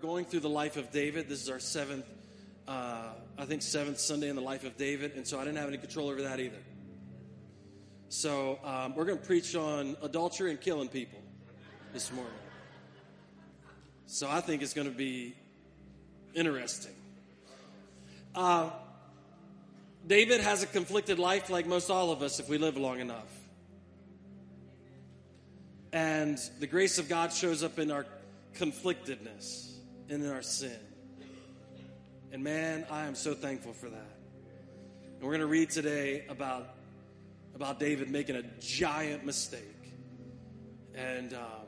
going through the life of David. This is our seventh, uh, I think, seventh Sunday in the life of David, and so I didn't have any control over that either. So um, we're going to preach on adultery and killing people this morning. So I think it's going to be interesting. Uh, David has a conflicted life like most all of us if we live long enough. And the grace of God shows up in our conflictedness and in our sin. And man, I am so thankful for that. And we're going to read today about, about David making a giant mistake and, um,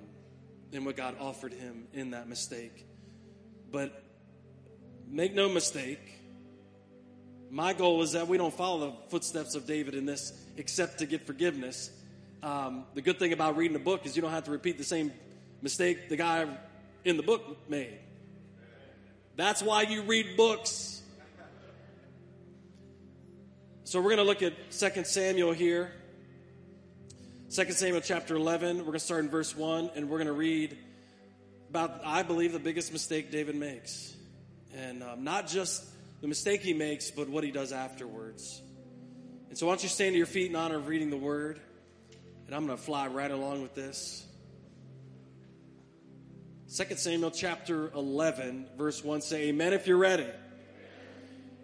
and what God offered him in that mistake. But make no mistake, my goal is that we don't follow the footsteps of David in this except to get forgiveness. Um, the good thing about reading a book is you don't have to repeat the same mistake the guy in the book made. That's why you read books. So we're going to look at 2 Samuel here. 2 Samuel chapter 11. We're going to start in verse 1 and we're going to read about, I believe, the biggest mistake David makes. And um, not just the mistake he makes, but what he does afterwards. And so, why don't you stand to your feet in honor of reading the word? And I'm going to fly right along with this. 2 Samuel chapter 11, verse 1 say, Amen if you're ready.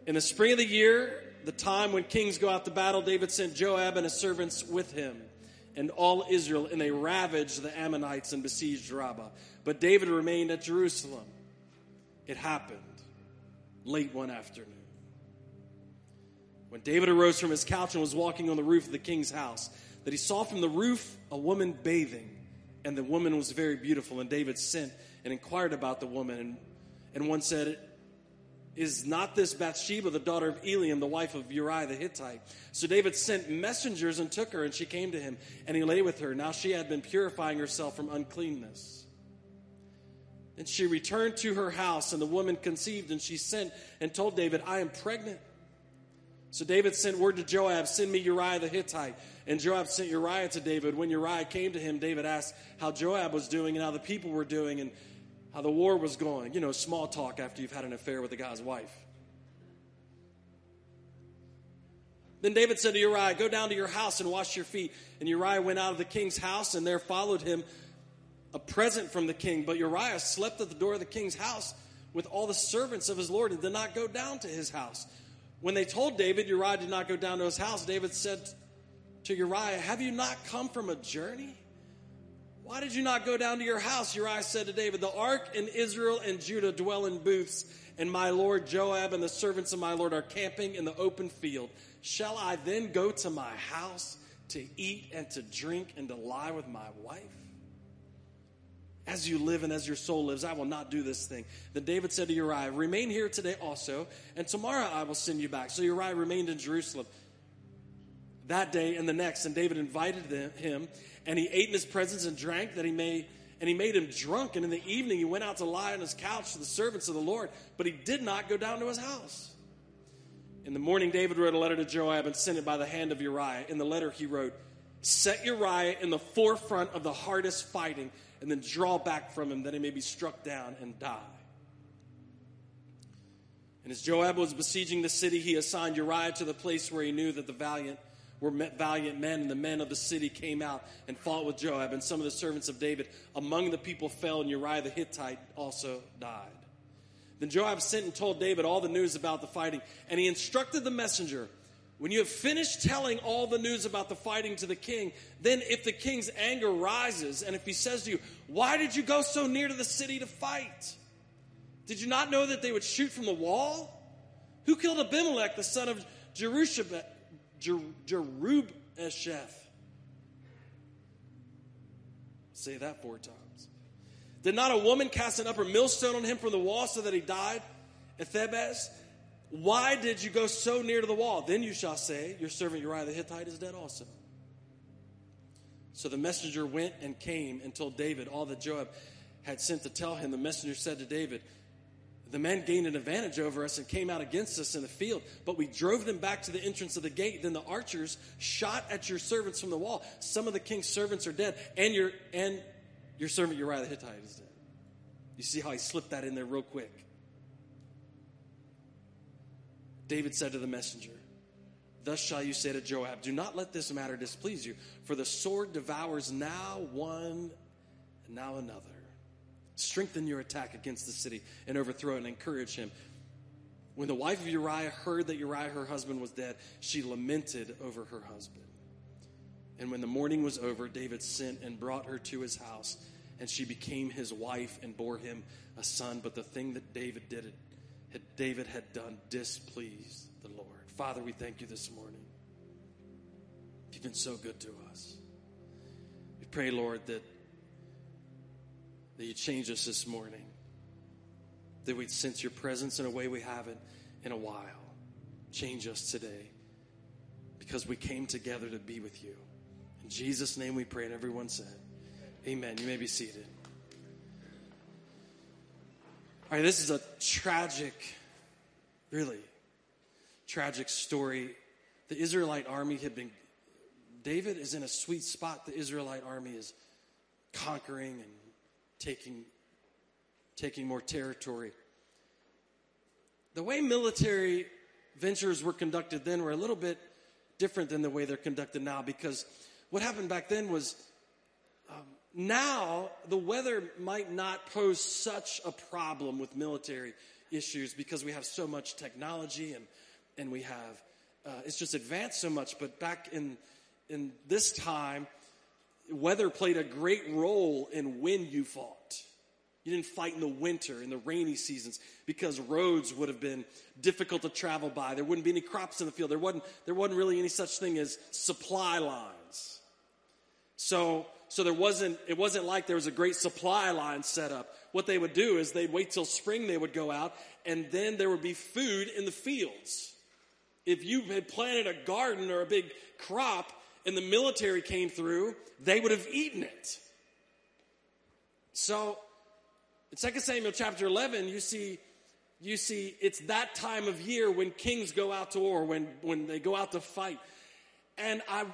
In the spring of the year, the time when kings go out to battle, David sent Joab and his servants with him and all Israel, and they ravaged the Ammonites and besieged Rabbah. But David remained at Jerusalem. It happened late one afternoon. When David arose from his couch and was walking on the roof of the king's house, that he saw from the roof a woman bathing, and the woman was very beautiful. And David sent and inquired about the woman, and, and one said, Is not this Bathsheba, the daughter of Eliam, the wife of Uriah the Hittite? So David sent messengers and took her, and she came to him, and he lay with her. Now she had been purifying herself from uncleanness. And she returned to her house, and the woman conceived, and she sent and told David, I am pregnant. So David sent word to Joab, Send me Uriah the Hittite. And Joab sent Uriah to David. When Uriah came to him, David asked how Joab was doing and how the people were doing and how the war was going. You know, small talk after you've had an affair with a guy's wife. Then David said to Uriah, Go down to your house and wash your feet. And Uriah went out of the king's house, and there followed him a present from the king. But Uriah slept at the door of the king's house with all the servants of his Lord and did not go down to his house. When they told David Uriah did not go down to his house, David said to Uriah, Have you not come from a journey? Why did you not go down to your house? Uriah said to David, The ark and Israel and Judah dwell in booths, and my lord Joab and the servants of my lord are camping in the open field. Shall I then go to my house to eat and to drink and to lie with my wife? As you live and as your soul lives, I will not do this thing. Then David said to Uriah, Remain here today also, and tomorrow I will send you back. So Uriah remained in Jerusalem that day and the next. And David invited him, and he ate in his presence and drank that he may. And he made him drunk. And in the evening, he went out to lie on his couch to the servants of the Lord, but he did not go down to his house. In the morning, David wrote a letter to Joab and sent it by the hand of Uriah. In the letter, he wrote, Set Uriah in the forefront of the hardest fighting and then draw back from him that he may be struck down and die. And as Joab was besieging the city, he assigned Uriah to the place where he knew that the valiant were valiant men, and the men of the city came out and fought with Joab. And some of the servants of David among the people fell, and Uriah the Hittite also died. Then Joab sent and told David all the news about the fighting, and he instructed the messenger when you have finished telling all the news about the fighting to the king, then if the king's anger rises, and if he says to you, Why did you go so near to the city to fight? Did you not know that they would shoot from the wall? Who killed Abimelech, the son of Jerubbesheth? Say that four times. Did not a woman cast an upper millstone on him from the wall so that he died at Thebez? Why did you go so near to the wall? Then you shall say, Your servant Uriah the Hittite is dead also. So the messenger went and came and told David all that Joab had sent to tell him. The messenger said to David, The men gained an advantage over us and came out against us in the field, but we drove them back to the entrance of the gate. Then the archers shot at your servants from the wall. Some of the king's servants are dead, and your and your servant Uriah the Hittite is dead. You see how he slipped that in there real quick. David said to the messenger, Thus shall you say to Joab, Do not let this matter displease you, for the sword devours now one and now another. Strengthen your attack against the city and overthrow it and encourage him. When the wife of Uriah heard that Uriah, her husband, was dead, she lamented over her husband. And when the mourning was over, David sent and brought her to his house, and she became his wife and bore him a son. But the thing that David did, had, David had done, displeased the Lord. Father, we thank you this morning. You've been so good to us. We pray, Lord, that that you change us this morning. That we'd sense your presence in a way we haven't in a while. Change us today because we came together to be with you. In Jesus' name we pray, and everyone said, Amen. You may be seated. All right, this is a tragic, really tragic story. The Israelite army had been, David is in a sweet spot. The Israelite army is conquering and taking, taking more territory. The way military ventures were conducted then were a little bit different than the way they're conducted now because what happened back then was now the weather might not pose such a problem with military issues because we have so much technology and, and we have, uh, it's just advanced so much. But back in, in this time, weather played a great role in when you fought. You didn't fight in the winter, in the rainy seasons, because roads would have been difficult to travel by. There wouldn't be any crops in the field. There wasn't, there wasn't really any such thing as supply lines. So, so there wasn't, it wasn't like there was a great supply line set up. What they would do is they'd wait till spring, they would go out, and then there would be food in the fields. If you had planted a garden or a big crop, and the military came through, they would have eaten it. So, in 2 Samuel chapter 11, you see, you see it's that time of year when kings go out to war, when, when they go out to fight. And I,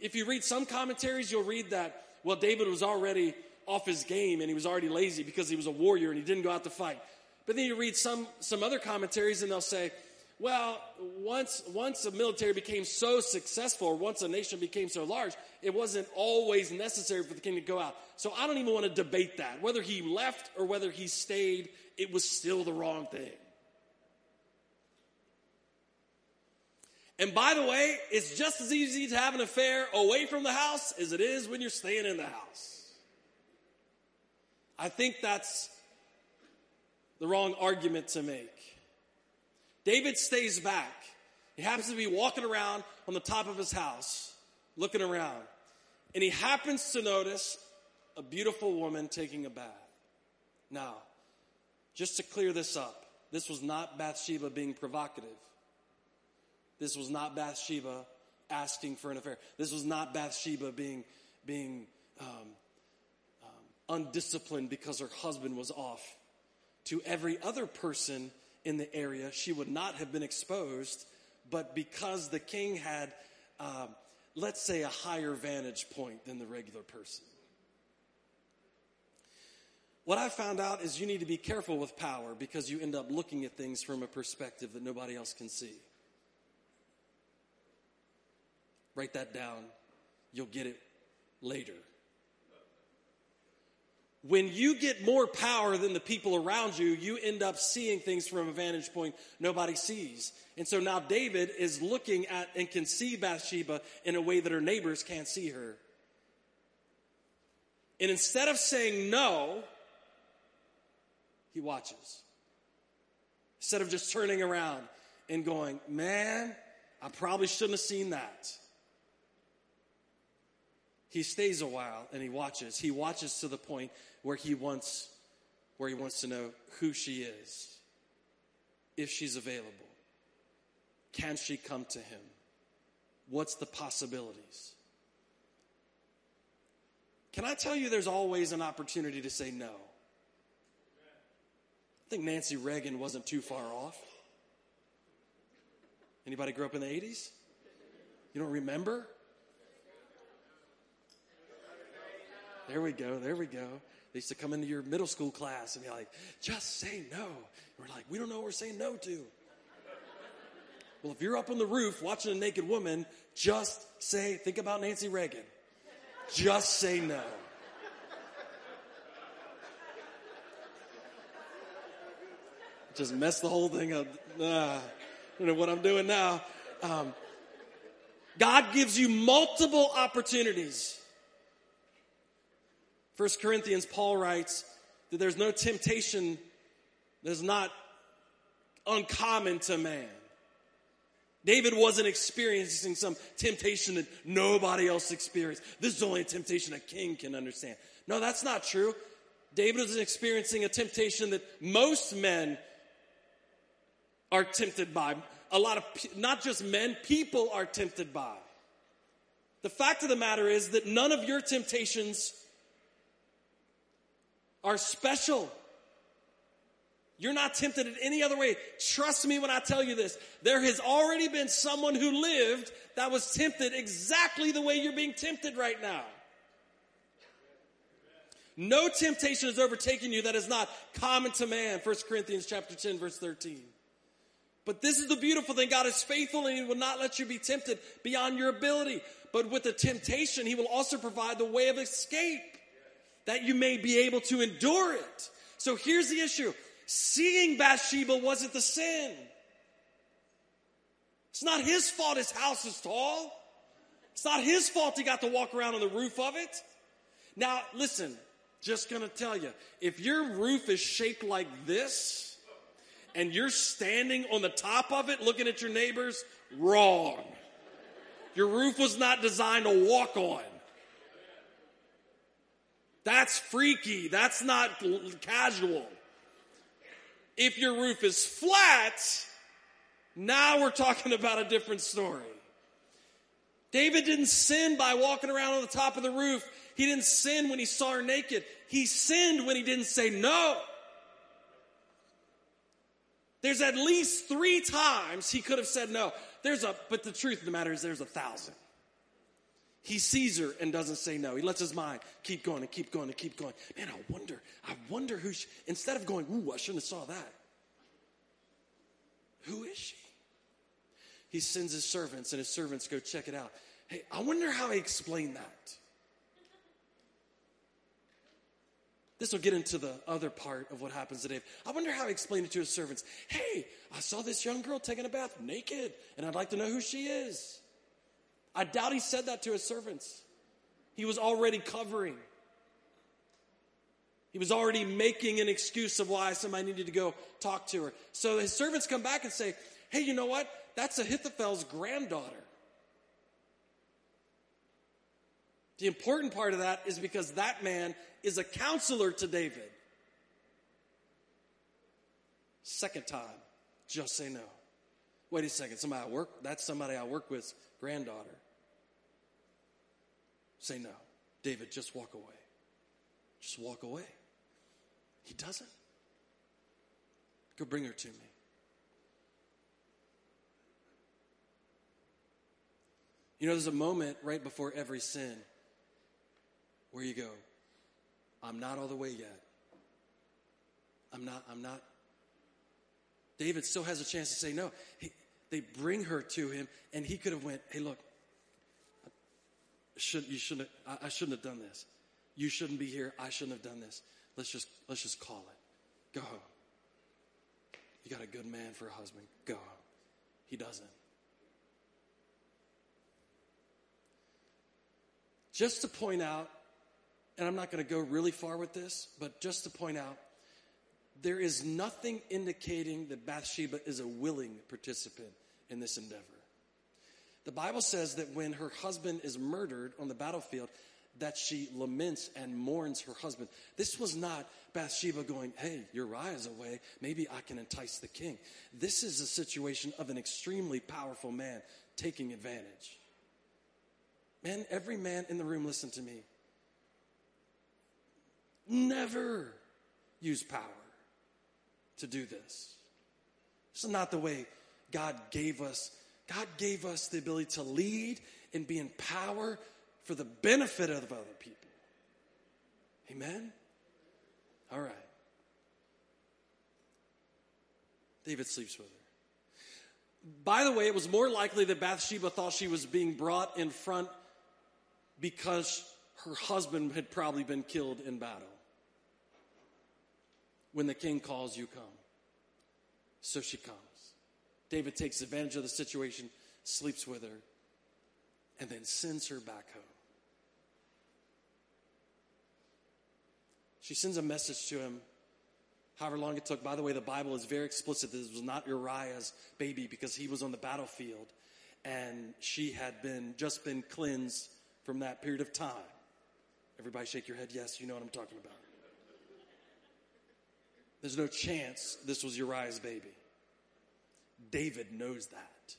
if you read some commentaries, you'll read that, well, David was already off his game and he was already lazy because he was a warrior and he didn't go out to fight. But then you read some, some other commentaries and they'll say, well, once, once a military became so successful, or once a nation became so large, it wasn't always necessary for the king to go out. So I don't even want to debate that. Whether he left or whether he stayed, it was still the wrong thing. And by the way, it's just as easy to have an affair away from the house as it is when you're staying in the house. I think that's the wrong argument to make. David stays back. He happens to be walking around on the top of his house, looking around. And he happens to notice a beautiful woman taking a bath. Now, just to clear this up, this was not Bathsheba being provocative. This was not Bathsheba asking for an affair. This was not Bathsheba being, being um, um, undisciplined because her husband was off. To every other person in the area, she would not have been exposed, but because the king had, uh, let's say, a higher vantage point than the regular person. What I found out is you need to be careful with power because you end up looking at things from a perspective that nobody else can see. Write that down. You'll get it later. When you get more power than the people around you, you end up seeing things from a vantage point nobody sees. And so now David is looking at and can see Bathsheba in a way that her neighbors can't see her. And instead of saying no, he watches. Instead of just turning around and going, man, I probably shouldn't have seen that. He stays a while and he watches. He watches to the point where he wants where he wants to know who she is. If she's available. Can she come to him? What's the possibilities? Can I tell you there's always an opportunity to say no? I think Nancy Reagan wasn't too far off. Anybody grew up in the 80s? You don't remember? There we go. There we go. They used to come into your middle school class and be like, just say no. And we're like, we don't know what we're saying no to. Well, if you're up on the roof watching a naked woman, just say, think about Nancy Reagan. Just say no. Just mess the whole thing up. Ah, I don't know what I'm doing now. Um, God gives you multiple opportunities. First Corinthians, Paul writes that there's no temptation that's not uncommon to man. David wasn't experiencing some temptation that nobody else experienced. This is only a temptation a king can understand. No, that's not true. David was experiencing a temptation that most men are tempted by a lot of, not just men, people are tempted by. The fact of the matter is that none of your temptations are special. You're not tempted in any other way. Trust me when I tell you this. There has already been someone who lived that was tempted exactly the way you're being tempted right now. No temptation has overtaken you that is not common to man. 1 Corinthians chapter 10 verse 13. But this is the beautiful thing. God is faithful and he will not let you be tempted beyond your ability. But with the temptation, he will also provide the way of escape that you may be able to endure it. So here's the issue. Seeing Bathsheba wasn't the sin. It's not his fault his house is tall. It's not his fault he got to walk around on the roof of it. Now, listen, just gonna tell you, if your roof is shaped like this, and you're standing on the top of it looking at your neighbors, wrong. Your roof was not designed to walk on. That's freaky. That's not casual. If your roof is flat, now we're talking about a different story. David didn't sin by walking around on the top of the roof. He didn't sin when he saw her naked. He sinned when he didn't say no. There's at least three times he could have said no. There's a, but the truth of the matter is there's a thousand. He sees her and doesn't say no. He lets his mind keep going and keep going and keep going. Man, I wonder, I wonder who she, instead of going, ooh, I shouldn't have saw that. Who is she? He sends his servants and his servants go check it out. Hey, I wonder how he explained that. This will get into the other part of what happens to Dave. I wonder how he explained it to his servants. Hey, I saw this young girl taking a bath naked, and I'd like to know who she is. I doubt he said that to his servants. He was already covering. He was already making an excuse of why somebody needed to go talk to her. So his servants come back and say, Hey, you know what? That's Ahithophel's granddaughter. The important part of that is because that man is a counselor to David. Second time, just say no. Wait a second, somebody I work, that's somebody I work with, granddaughter. Say no. David, just walk away. Just walk away. He doesn't. Go bring her to me. You know, there's a moment right before every sin where you go, I'm not all the way yet. I'm not, I'm not. David still has a chance to say no. He, they bring her to him, and he could have went, hey, look, should, you shouldn't, I, I shouldn't have done this. You shouldn't be here. I shouldn't have done this. Let's just, let's just call it. Go home. You got a good man for a husband. Go home. He doesn't. Just to point out and I'm not going to go really far with this, but just to point out, there is nothing indicating that Bathsheba is a willing participant in this endeavor. The Bible says that when her husband is murdered on the battlefield, that she laments and mourns her husband. This was not Bathsheba going, Hey, Uriah's away. Maybe I can entice the king. This is a situation of an extremely powerful man taking advantage. Man, every man in the room, listen to me never use power to do this. This is not the way God gave us. God gave us the ability to lead and be in power for the benefit of other people. Amen? All right. David sleeps with her. By the way, it was more likely that Bathsheba thought she was being brought in front because her husband had probably been killed in battle. When the king calls, you come. So she comes. David takes advantage of the situation, sleeps with her, and then sends her back home. She sends a message to him, however long it took. By the way, the Bible is very explicit that this was not Uriah's baby because he was on the battlefield and she had been just been cleansed from that period of time. Everybody shake your head, yes, you know what I'm talking about. There's no chance this was Uriah's baby. David knows that.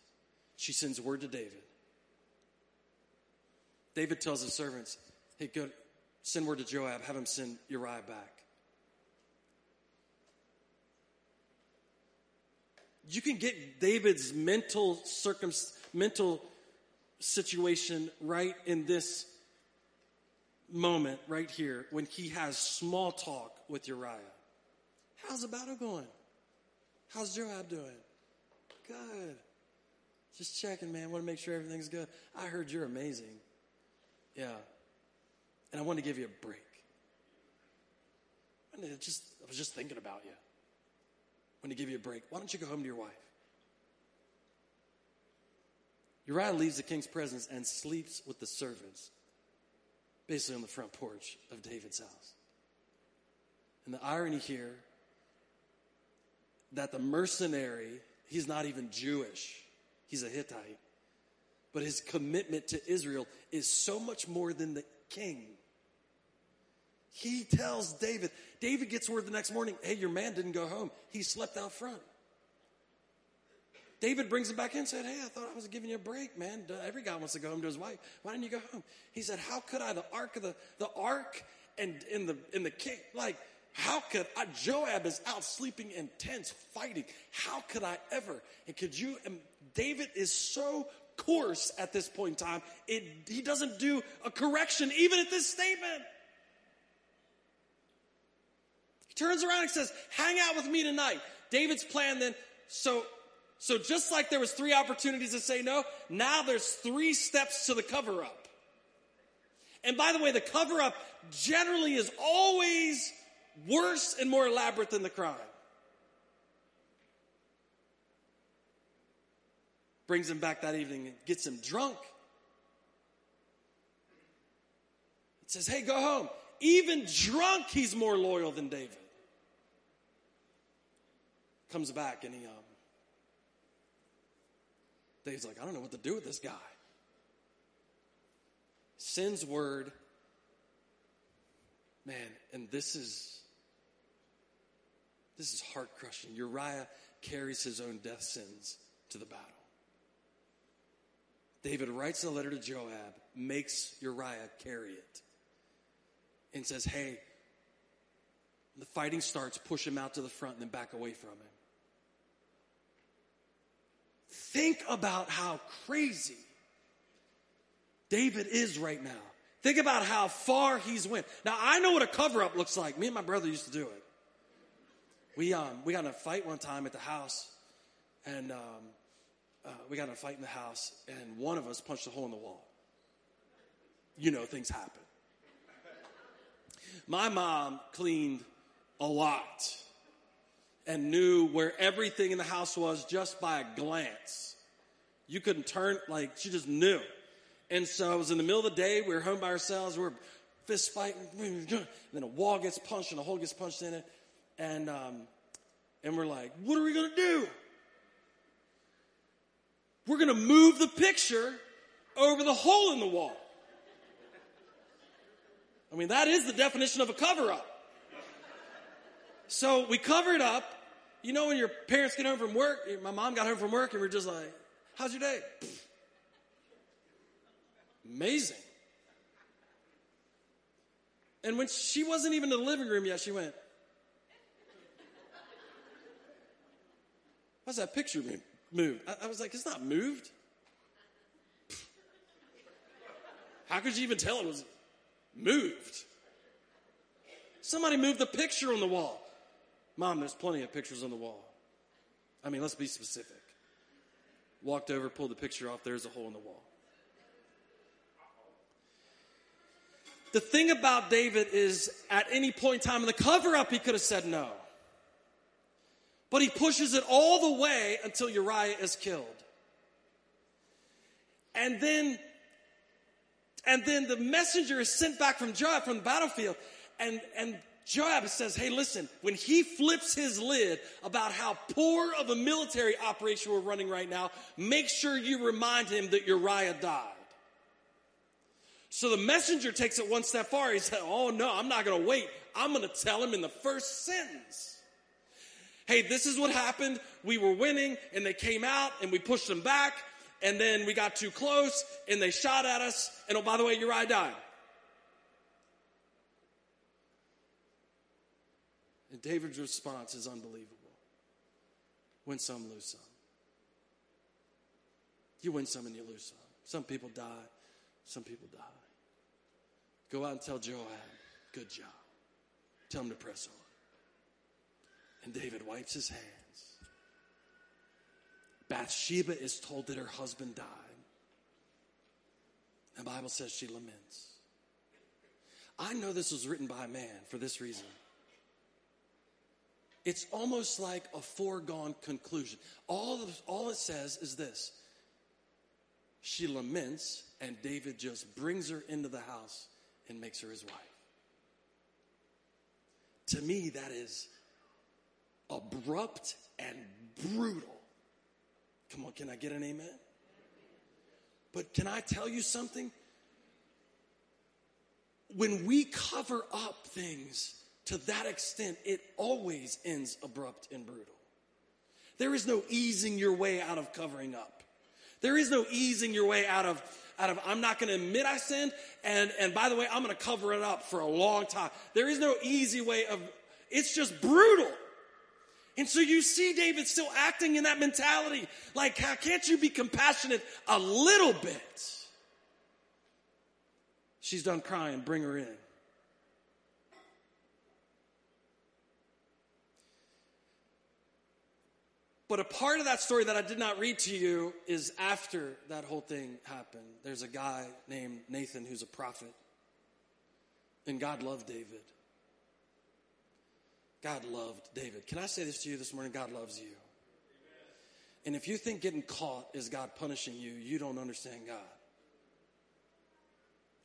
She sends word to David. David tells his servants, hey, go send word to Joab, have him send Uriah back. You can get David's mental circum mental situation right in this moment right here when he has small talk with Uriah. How's the battle going? How's Joab doing? Good. Just checking, man. Want to make sure everything's good. I heard you're amazing. Yeah. And I want to give you a break. I just I was just thinking about you. I want to give you a break. Why don't you go home to your wife? Uriah leaves the king's presence and sleeps with the servants, basically on the front porch of David's house. And the irony here that the mercenary, he's not even Jewish, he's a Hittite. But his commitment to Israel is so much more than the king. He tells David, David gets word the next morning, hey, your man didn't go home. He slept out front. David brings him back in and said, Hey, I thought I was giving you a break, man. Every guy wants to go home to his wife. Why didn't you go home? He said, How could I? The ark of the, the ark and in the in the king, like, how could I? Joab is out sleeping in tents fighting. How could I ever? And could you? And David is so coarse at this point in time. It, he doesn't do a correction even at this statement. He turns around and says, "Hang out with me tonight." David's plan then. So so just like there was three opportunities to say no, now there's three steps to the cover up. And by the way, the cover up generally is always worse and more elaborate than the crime. Brings him back that evening and gets him drunk. It says, hey, go home. Even drunk, he's more loyal than David. Comes back and he um, Dave's like, I don't know what to do with this guy. Sends word. Man, and this is this is heart crushing. Uriah carries his own death sins to the battle. David writes a letter to Joab, makes Uriah carry it, and says, Hey, the fighting starts, push him out to the front and then back away from him. Think about how crazy David is right now. Think about how far he's went. Now I know what a cover up looks like. Me and my brother used to do it. We um we got in a fight one time at the house, and um, uh, we got in a fight in the house, and one of us punched a hole in the wall. You know, things happen. My mom cleaned a lot and knew where everything in the house was just by a glance. You couldn't turn, like, she just knew. And so it was in the middle of the day, we were home by ourselves, we were fist fighting, and then a wall gets punched and a hole gets punched in it. And, um, and we're like, what are we to do? We're to move the picture over the hole in the wall. I mean, that is the definition of a cover up. So we covered up. You know, when your parents get home from work, my mom got home from work and we're just like, how's your day? Amazing. And when she wasn't even in the living room yet, she went, How's that picture moved? I, I was like, It's not moved. How could you even tell it was moved? Somebody moved the picture on the wall. Mom, there's plenty of pictures on the wall. I mean, let's be specific. Walked over, pulled the picture off, there's a hole in the wall. The thing about David is, at any point in time in the cover up, he could have said no. But he pushes it all the way until Uriah is killed. And then, and then the messenger is sent back from Joab from the battlefield. And, and Joab says, Hey, listen, when he flips his lid about how poor of a military operation we're running right now, make sure you remind him that Uriah died. So the messenger takes it one step far. He said, Oh no, I'm not going to wait. I'm going to tell him in the first sentence. Hey, this is what happened. We were winning and they came out and we pushed them back and then we got too close and they shot at us. And oh, by the way, Uriah died. And David's response is unbelievable. Win some, lose some. You win some and you lose some. Some people die, some people die. Go out and tell Joab, good job. Tell him to press on. And David wipes his hands. Bathsheba is told that her husband died. The Bible says she laments. I know this was written by a man for this reason. It's almost like a foregone conclusion. All, of, all it says is this she laments, and David just brings her into the house and makes her his wife. To me, that is abrupt and brutal. Come on, can I get an amen? But can I tell you something? When we cover up things to that extent, it always ends abrupt and brutal. There is no easing your way out of covering up. There is no easing your way out of out of I'm not going to admit I sinned, and and by the way, I'm going to cover it up for a long time. There is no easy way of. It's just brutal. And so you see David still acting in that mentality. Like, how can't you be compassionate a little bit? She's done crying, bring her in. But a part of that story that I did not read to you is after that whole thing happened. There's a guy named Nathan who's a prophet. And God loved David. God loved David. Can I say this to you this morning? God loves you. And if you think getting caught is God punishing you, you don't understand God.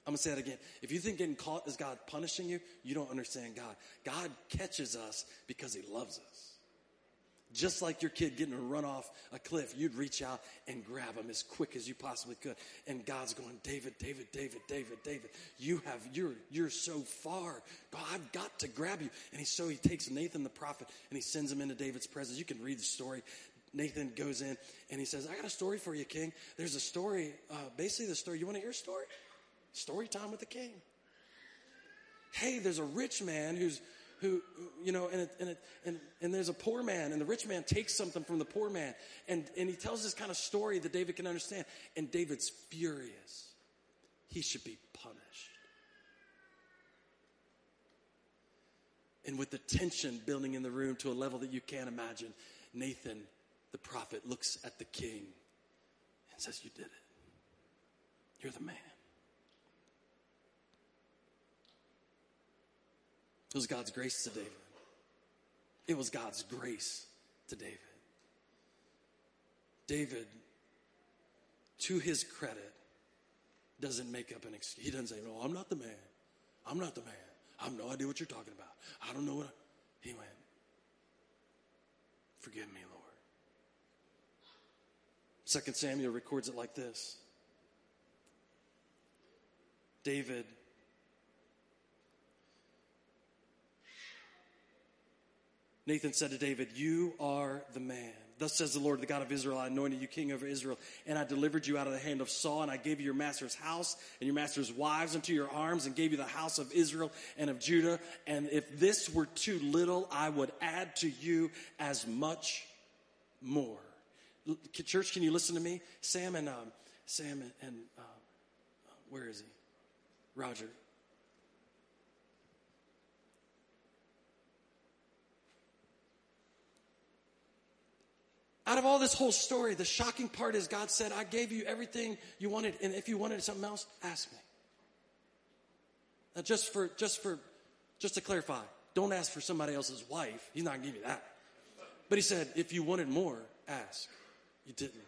I'm going to say it again. If you think getting caught is God punishing you, you don't understand God. God catches us because he loves us. Just like your kid getting to run off a cliff, you'd reach out and grab him as quick as you possibly could. And God's going, David, David, David, David, David, you have, you're, you're so far. God, I've got to grab you. And he, so he takes Nathan the prophet and he sends him into David's presence. You can read the story. Nathan goes in and he says, I got a story for you, king. There's a story, uh, basically the story. You want to hear a story? Story time with the king. Hey, there's a rich man who's, who, you know, and, and, and, and there's a poor man, and the rich man takes something from the poor man. And, and he tells this kind of story that David can understand. And David's furious. He should be punished. And with the tension building in the room to a level that you can't imagine, Nathan, the prophet, looks at the king and says, You did it. You're the man. It was God's grace to David. It was God's grace to David. David, to his credit, doesn't make up an excuse. He doesn't say, No, I'm not the man. I'm not the man. I have no idea what you're talking about. I don't know what. I... He went, Forgive me, Lord. Second Samuel records it like this David Nathan said to David, You are the man. Thus says the Lord, the God of Israel, I anointed you king over Israel, and I delivered you out of the hand of Saul, and I gave you your master's house and your master's wives into your arms, and gave you the house of Israel and of Judah. And if this were too little, I would add to you as much more. Church, can you listen to me? Sam and um, Sam and, and uh, where is he? Roger. Out of all this whole story, the shocking part is God said, I gave you everything you wanted, and if you wanted something else, ask me. Now, just for, just for, just to clarify, don't ask for somebody else's wife. He's not gonna give you that. But he said, if you wanted more, ask. You didn't.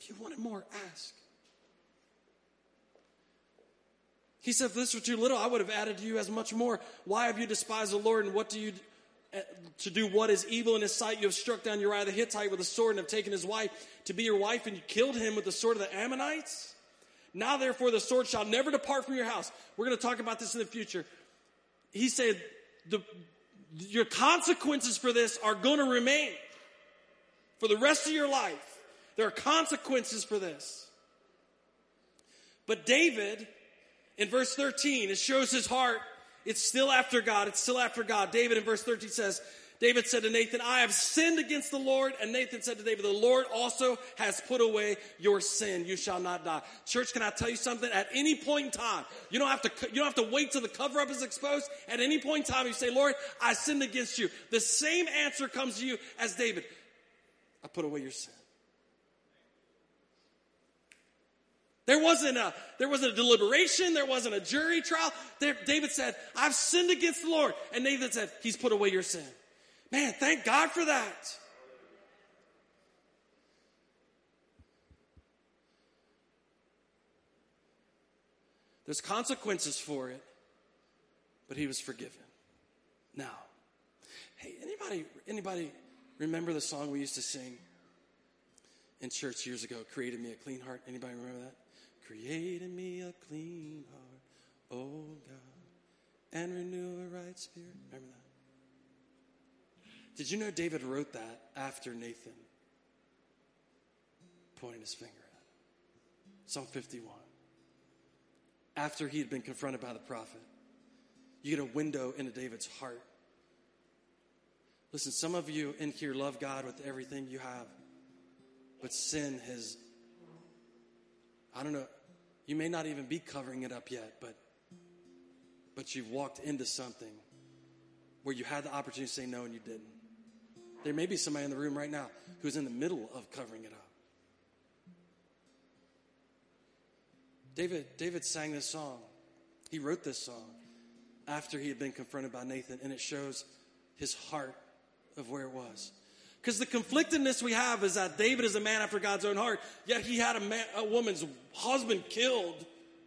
If you wanted more, ask. He said, if this were too little, I would have added to you as much more. Why have you despised the Lord, and what do you Uh, to do what is evil in his sight? You have struck down Uriah the Hittite with a sword and have taken his wife to be your wife, and you killed him with the sword of the Ammonites. Now, therefore, the sword shall never depart from your house. We're going to talk about this in the future. He said, the, your consequences for this are going to remain for the rest of your life. There are consequences for this. But David, in verse 13, it shows his heart. It's still after God. It's still after God. David in verse 13 says, David said to Nathan, I have sinned against the Lord. And Nathan said to David, the Lord also has put away your sin. You shall not die. Church, can I tell you something? At any point in time, you don't have to, you don't have to wait till the cover up is exposed. At any point in time, you say, Lord, I sinned against you. The same answer comes to you as David. I put away your sin. There wasn't a, there wasn't a deliberation. There wasn't a jury trial. There, David said, I've sinned against the Lord. And Nathan said, he's put away your sin. Man, thank God for that. There's consequences for it, but he was forgiven. Now, hey, anybody anybody remember the song we used to sing in church years ago, Created Me a Clean Heart? Anybody remember that? Created me a clean heart, oh God, and renew a right spirit. Remember that? Did you know David wrote that after Nathan pointed his finger at him? Psalm 51. After he had been confronted by the prophet. You get a window into David's heart. Listen, some of you in here love God with everything you have, but sin has, I don't know, you may not even be covering it up yet, but but you've walked into something where you had the opportunity to say no and you didn't. There may be somebody in the room right now who's in the middle of covering it up. David, David sang this song. He wrote this song after he had been confronted by Nathan, and it shows his heart of where it was. Because the conflictedness we have is that David is a man after God's own heart, yet he had a, man, a woman's husband killed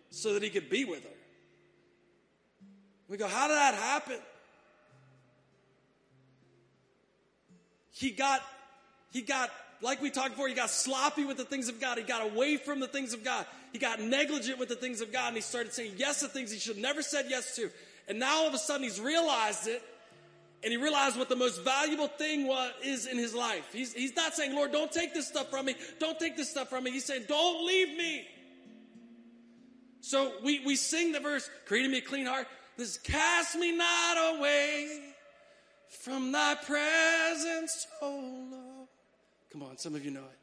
so that he could be with her. We go, how did that happen? he got, he got, like we talked before, he got sloppy with the things of God. He got away from the things of God. He got negligent with the things of God and he started saying yes to things he should have never said yes to. And now all of a sudden he's realized it and he realized what the most valuable thing was, is in his life. He's, he's not saying, Lord, don't take this stuff from me. Don't take this stuff from me. He's saying, don't leave me. So we, we sing the verse, creating me a clean heart. This cast me not away from thy presence, oh Lord. Come on, some of you know it.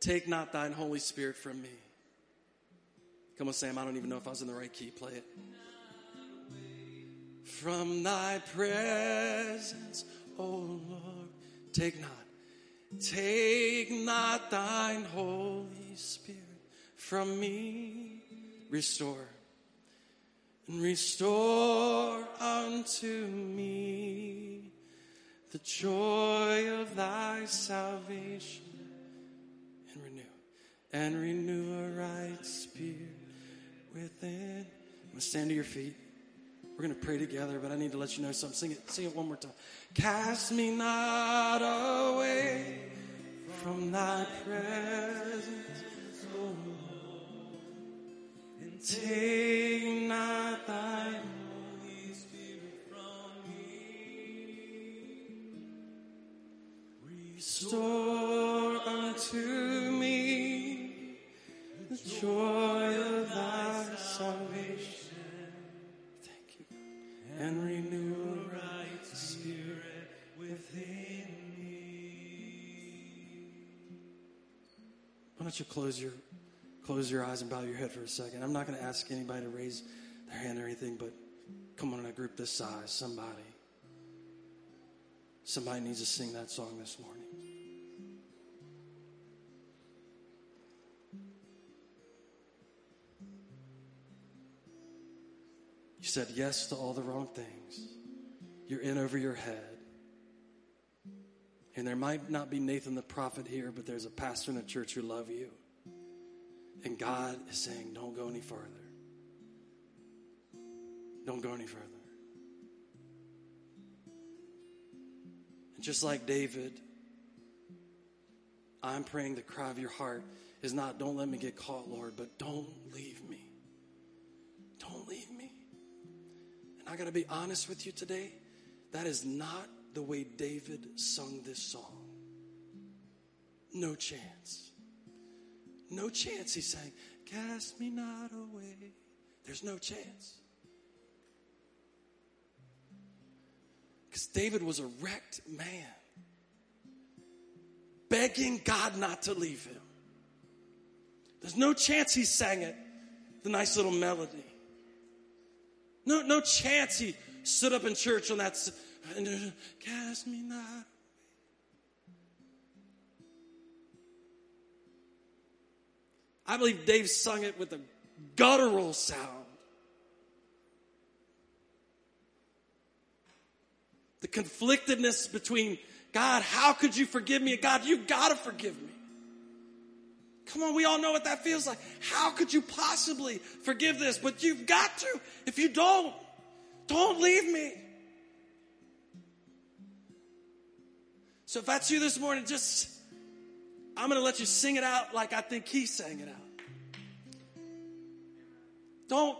Take not thine Holy Spirit from me. Come on, Sam. I don't even know if I was in the right key. Play it. From thy presence, O Lord, take not, take not thine Holy Spirit from me. Restore and restore unto me the joy of thy salvation and renew and renew a right spirit within. I'm gonna stand to your feet. We're gonna pray together, but I need to let you know something. Sing it, sing it one more time. Cast me not away from thy presence. Lord, And take not thy Holy Spirit from me. Restore unto me the joy of thy salvation. Don't you close your close your eyes and bow your head for a second. I'm not going to ask anybody to raise their hand or anything, but come on in a group this size, somebody. Somebody needs to sing that song this morning. You said yes to all the wrong things. You're in over your head. And there might not be Nathan the prophet here, but there's a pastor in the church who love you. And God is saying, don't go any further. Don't go any further. And just like David, I'm praying the cry of your heart is not, don't let me get caught, Lord, but don't leave me. Don't leave me. And I got to be honest with you today. That is not the way David sung this song. No chance. No chance, he sang, Cast me not away. There's no chance. Because David was a wrecked man, begging God not to leave him. There's no chance he sang it, the nice little melody. No, no chance he stood up in church on that cast me not away. I believe Dave sung it with a guttural sound. The conflictedness between God, how could you forgive me? God, you gotta forgive me. Come on, we all know what that feels like. How could you possibly forgive this? But you've got to. If you don't, don't leave me. So if that's you this morning, just, I'm going to let you sing it out like I think he sang it out. Don't,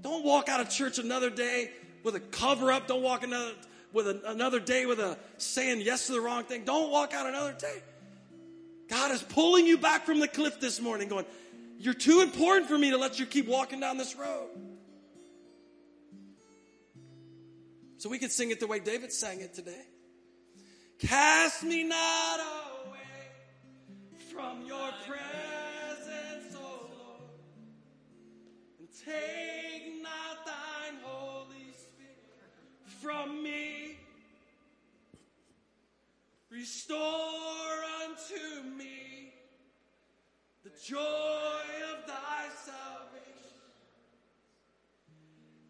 don't walk out of church another day with a cover up. Don't walk another, with a, another day with a saying yes to the wrong thing. Don't walk out another day. God is pulling you back from the cliff this morning, going, You're too important for me to let you keep walking down this road. So we could sing it the way David sang it today. Cast me not away from your presence, O Lord, and take not thine Holy Spirit from me. Restore unto me the joy of thy salvation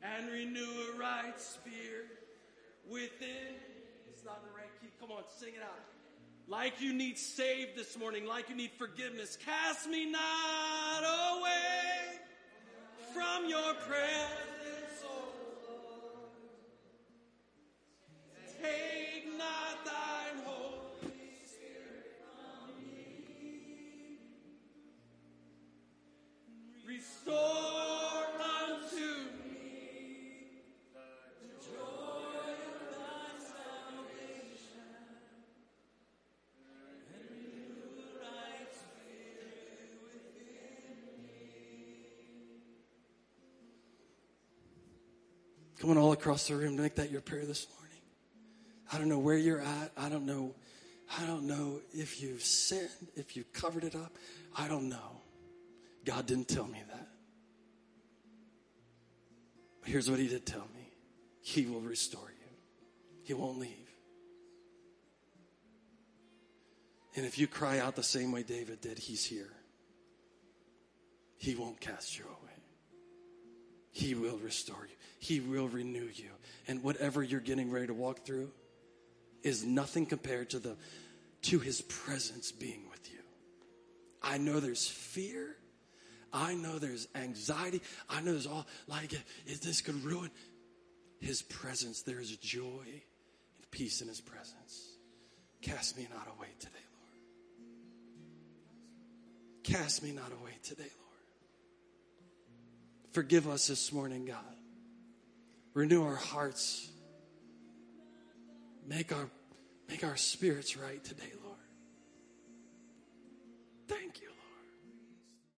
and renew a right spirit within. It's not the right. Come on, sing it out. Like you need saved this morning, like you need forgiveness. Cast me not away from your presence, Come on, all across the room, to make that your prayer this morning. I don't know where you're at. I don't know. I don't know if you've sinned, if you've covered it up. I don't know. God didn't tell me that. But here's what He did tell me He will restore you, He won't leave. And if you cry out the same way David did, He's here. He won't cast you away. He will restore you. He will renew you. And whatever you're getting ready to walk through is nothing compared to the to his presence being with you. I know there's fear. I know there's anxiety. I know there's all like if this could ruin his presence. There is joy and peace in his presence. Cast me not away today, Lord. Cast me not away today, Lord. Forgive us this morning, God. Renew our hearts. Make our, make our spirits right today.